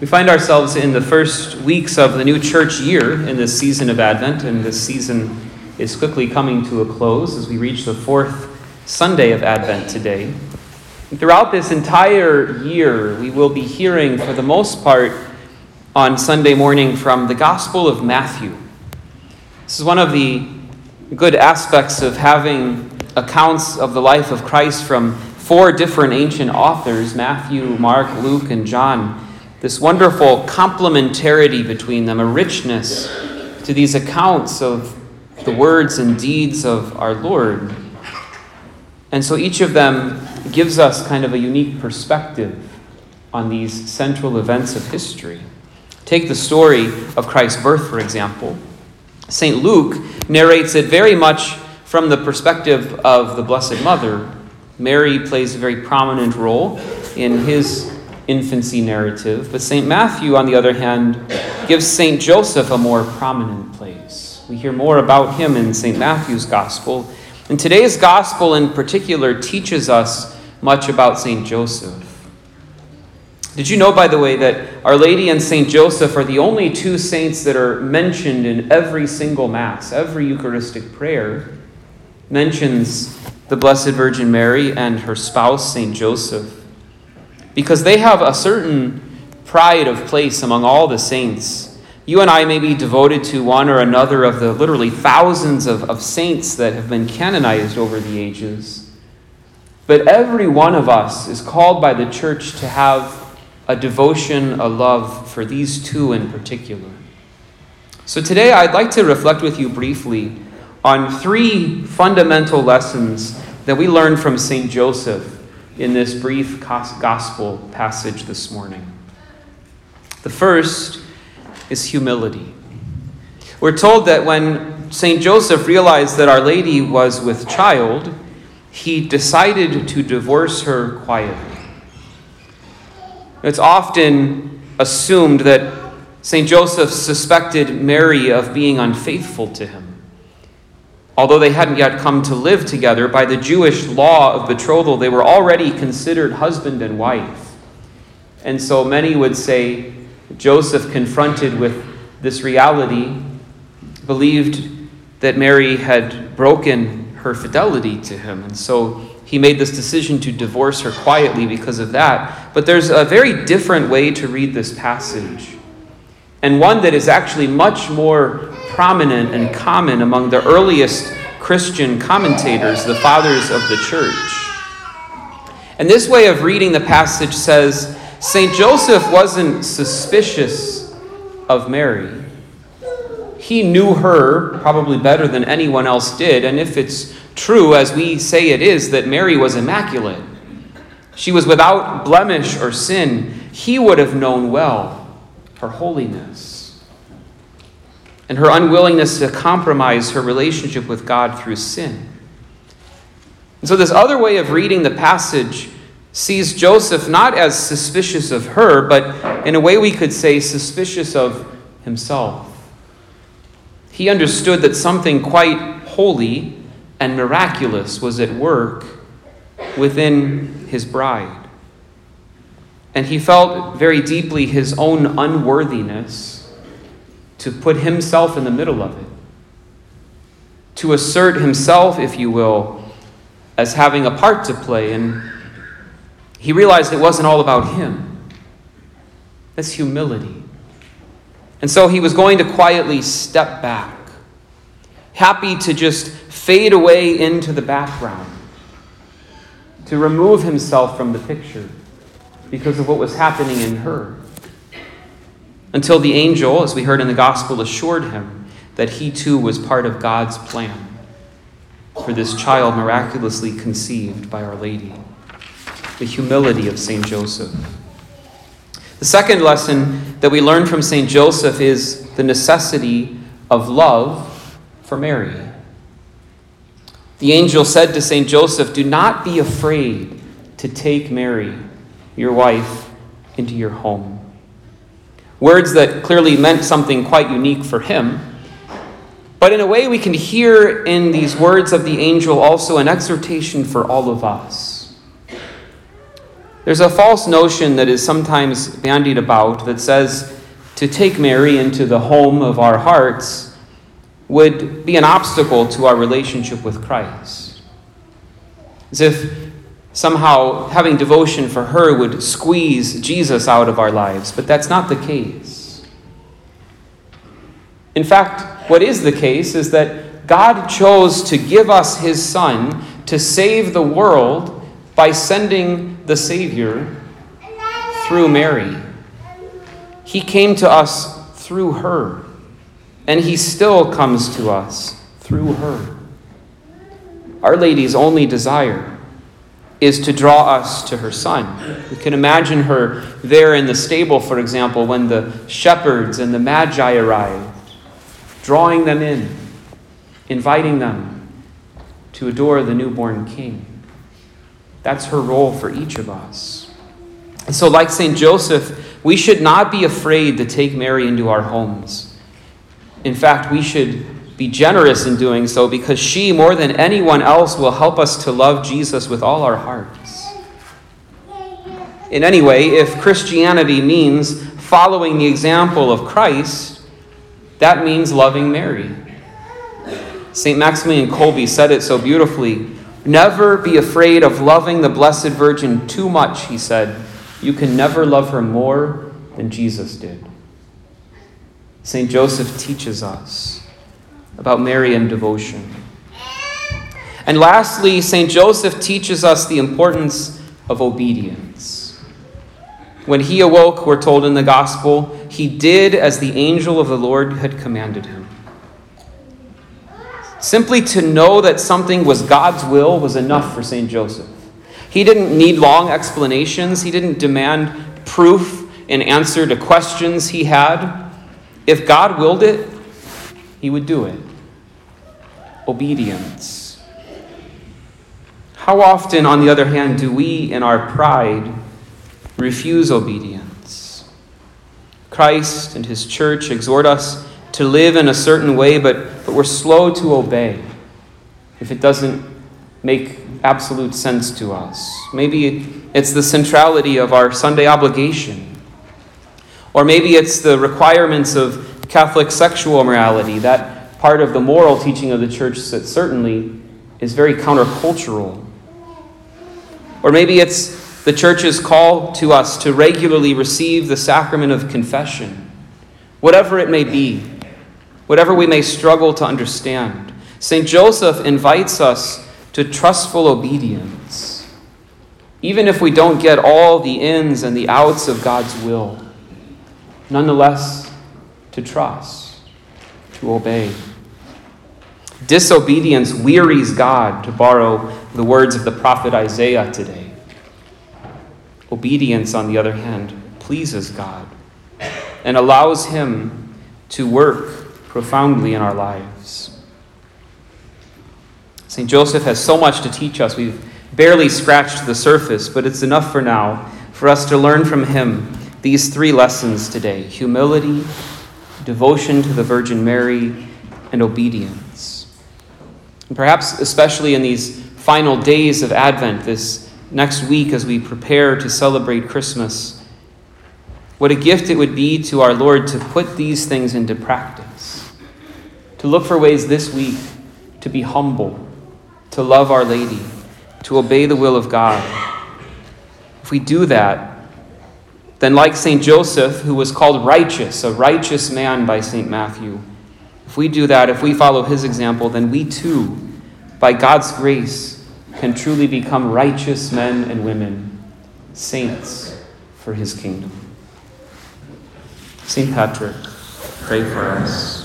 We find ourselves in the first weeks of the new church year in this season of Advent, and this season is quickly coming to a close as we reach the fourth Sunday of Advent today. And throughout this entire year, we will be hearing, for the most part, on Sunday morning from the Gospel of Matthew. This is one of the good aspects of having accounts of the life of Christ from four different ancient authors Matthew, Mark, Luke, and John this wonderful complementarity between them, a richness to these accounts of the words and deeds of our Lord. And so each of them gives us kind of a unique perspective on these central events of history. Take the story of Christ's birth, for example. St. Luke narrates it very much from the perspective of the Blessed Mother. Mary plays a very prominent role in his infancy narrative, but St. Matthew, on the other hand, gives St. Joseph a more prominent place. We hear more about him in St. Matthew's Gospel. And today's Gospel, in particular, teaches us much about St. Joseph. Did you know, by the way, that Our Lady and St. Joseph are the only two saints that are mentioned in every single Mass? Every Eucharistic prayer mentions the Blessed Virgin Mary and her spouse, St. Joseph because they have a certain pride of place among all the saints. You and I may be devoted to one or another of the literally thousands of, of saints that have been canonized over the ages. But every one of us is called by the church to have a devotion, a love for these two in particular. So today I'd like to reflect with you briefly on three fundamental lessons that we learn from St. Joseph in this brief gospel passage this morning. The first is humility. We're told that when St. Joseph realized that Our Lady was with child, he decided to divorce her quietly. It's often assumed that St. Joseph suspected Mary of being unfaithful to him. Although they hadn't yet come to live together, by the Jewish law of betrothal, they were already considered husband and wife. And so many would say Joseph, confronted with this reality, believed that Mary had broken her fidelity to him. And so he made this decision to divorce her quietly because of that. But there's a very different way to read this passage, and one that is actually much more prominent and common among the earliest Christian commentators, the fathers of the church. And this way of reading the passage says St. Joseph wasn't suspicious of Mary. He knew her probably better than anyone else did. And if it's true, as we say it is, that Mary was immaculate, she was without blemish or sin, he would have known well her holiness and her unwillingness to compromise her relationship with God through sin. And so, this other way of reading the passage sees Joseph not as suspicious of her, but in a way we could say suspicious of himself. He understood that something quite holy and miraculous was at work within his bride. And he felt very deeply his own unworthiness to put himself in the middle of it, to assert himself, if you will, as having a part to play. And he realized it wasn't all about him. That's humility. And so he was going to quietly step back, happy to just fade away into the background, to remove himself from the picture because of what was happening in her until the angel, as we heard in the gospel, assured him that he too was part of God's plan for this child miraculously conceived by Our Lady. The humility of St. Joseph. The second lesson that we learn from St. Joseph is the necessity of love for Mary. The angel said to St. Joseph, Do not be afraid to take Mary, your wife, into your home. Words that clearly meant something quite unique for him. But in a way, we can hear in these words of the angel also an exhortation for all of us. There's a false notion that is sometimes bandied about that says to take Mary into the home of our hearts would be an obstacle to our relationship with Christ. As if somehow having devotion for her would squeeze Jesus out of our lives, but that's not the case. In fact, what is the case is that God chose to give us His Son to save the world by sending the Savior through Mary. He came to us through her, and He still comes to us through her. Our Lady's only desire is to draw us to her Son. We can imagine her there in the stable, for example, when the shepherds and the magi arrived, drawing them in, inviting them to adore the newborn King. That's her role for each of us. And so, like St. Joseph, we should not be afraid to take Mary into our homes. In fact, we should be generous in doing so because she, more than anyone else, will help us to love Jesus with all our hearts. In any way, if Christianity means following the example of Christ, that means loving Mary. St. Maximilian Kolbe said it so beautifully Never be afraid of loving the Blessed Virgin too much, he said. You can never love her more than Jesus did. St. Joseph teaches us about Marian devotion. And lastly, St. Joseph teaches us the importance of obedience. When he awoke, we're told in the Gospel, he did as the angel of the Lord had commanded him. Simply to know that something was God's will was enough for St. Joseph. He didn't need long explanations, he didn't demand proof in answer to questions he had. If God willed it, he would do it. Obedience. How often, on the other hand, do we, in our pride, refuse obedience? Christ and his church exhort us to live in a certain way, but, but we're slow to obey if it doesn't make absolute sense to us. Maybe it's the centrality of our Sunday obligation. Or maybe it's the requirements of Catholic sexual morality, that part of the moral teaching of the church that certainly is very countercultural. Or maybe it's the church's call to us to regularly receive the sacrament of confession, whatever it may be whatever we may struggle to understand. St. Joseph invites us to trustful obedience, even if we don't get all the ins and the outs of God's will. Nonetheless, to trust, to obey. Disobedience wearies God, to borrow the words of the prophet Isaiah today. Obedience, on the other hand, pleases God and allows Him to work profoundly in our lives. St. Joseph has so much to teach us. We've barely scratched the surface, but it's enough for now for us to learn from him these three lessons today humility, devotion to the Virgin Mary, and obedience. And perhaps, especially in these final days of Advent, this next week as we prepare to celebrate Christmas, what a gift it would be to our Lord to put these things into practice. To look for ways this week to be humble, to love Our Lady, to obey the will of God. If we do that, then, like St. Joseph, who was called righteous, a righteous man by St. Matthew, if we do that, if we follow his example, then we too, by God's grace, can truly become righteous men and women, saints for his kingdom. St. Patrick, pray for us.